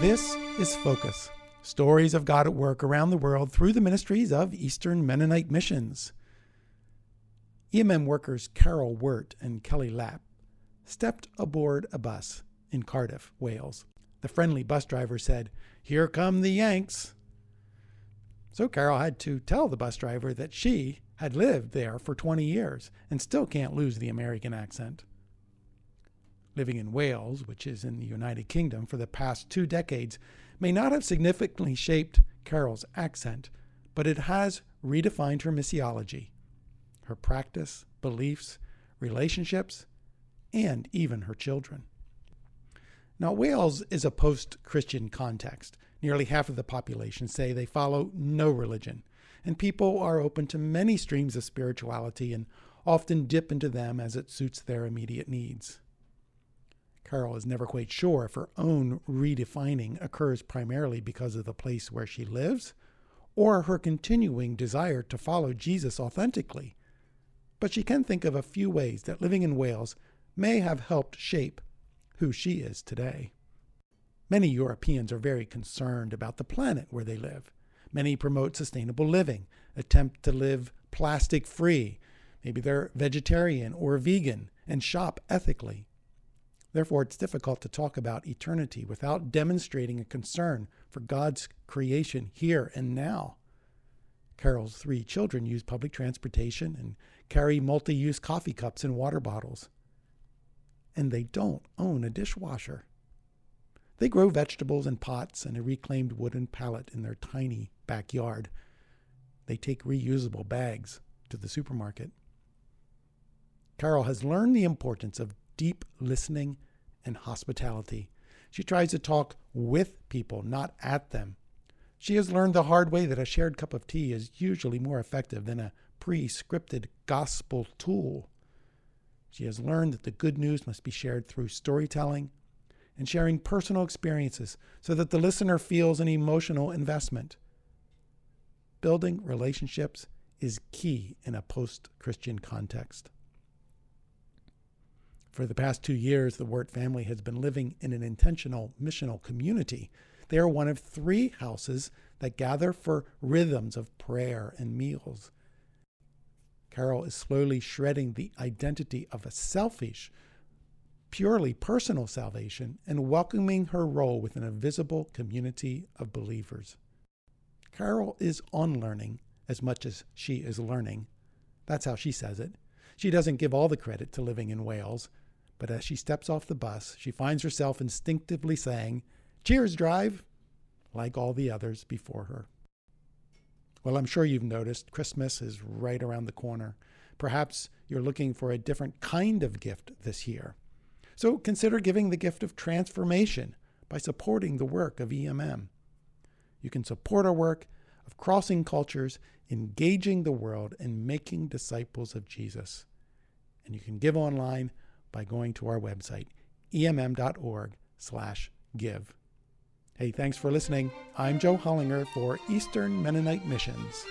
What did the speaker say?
This is Focus Stories of God at Work around the world through the ministries of Eastern Mennonite Missions. EMM workers Carol Wirt and Kelly Lapp stepped aboard a bus in Cardiff, Wales. The friendly bus driver said, Here come the Yanks. So Carol had to tell the bus driver that she had lived there for 20 years and still can't lose the American accent living in Wales, which is in the United Kingdom, for the past two decades, may not have significantly shaped Carol's accent, but it has redefined her missiology, her practice, beliefs, relationships, and even her children. Now, Wales is a post Christian context. Nearly half of the population say they follow no religion, and people are open to many streams of spirituality and often dip into them as it suits their immediate needs. Carol is never quite sure if her own redefining occurs primarily because of the place where she lives or her continuing desire to follow Jesus authentically. But she can think of a few ways that living in Wales may have helped shape who she is today. Many Europeans are very concerned about the planet where they live. Many promote sustainable living, attempt to live plastic free. Maybe they're vegetarian or vegan and shop ethically. Therefore, it's difficult to talk about eternity without demonstrating a concern for God's creation here and now. Carol's three children use public transportation and carry multi use coffee cups and water bottles. And they don't own a dishwasher. They grow vegetables in pots and a reclaimed wooden pallet in their tiny backyard. They take reusable bags to the supermarket. Carol has learned the importance of deep listening and hospitality. She tries to talk with people, not at them. She has learned the hard way that a shared cup of tea is usually more effective than a pre scripted gospel tool. She has learned that the good news must be shared through storytelling and sharing personal experiences so that the listener feels an emotional investment. Building relationships is key in a post Christian context. For the past two years, the Wirt family has been living in an intentional missional community. They are one of three houses that gather for rhythms of prayer and meals. Carol is slowly shredding the identity of a selfish, purely personal salvation and welcoming her role within a visible community of believers. Carol is unlearning as much as she is learning. That's how she says it. She doesn't give all the credit to living in Wales. But as she steps off the bus, she finds herself instinctively saying, Cheers, drive, like all the others before her. Well, I'm sure you've noticed Christmas is right around the corner. Perhaps you're looking for a different kind of gift this year. So consider giving the gift of transformation by supporting the work of EMM. You can support our work of crossing cultures, engaging the world, and making disciples of Jesus. And you can give online by going to our website, emm.org/give. Hey, thanks for listening. I'm Joe Hollinger for Eastern Mennonite Missions.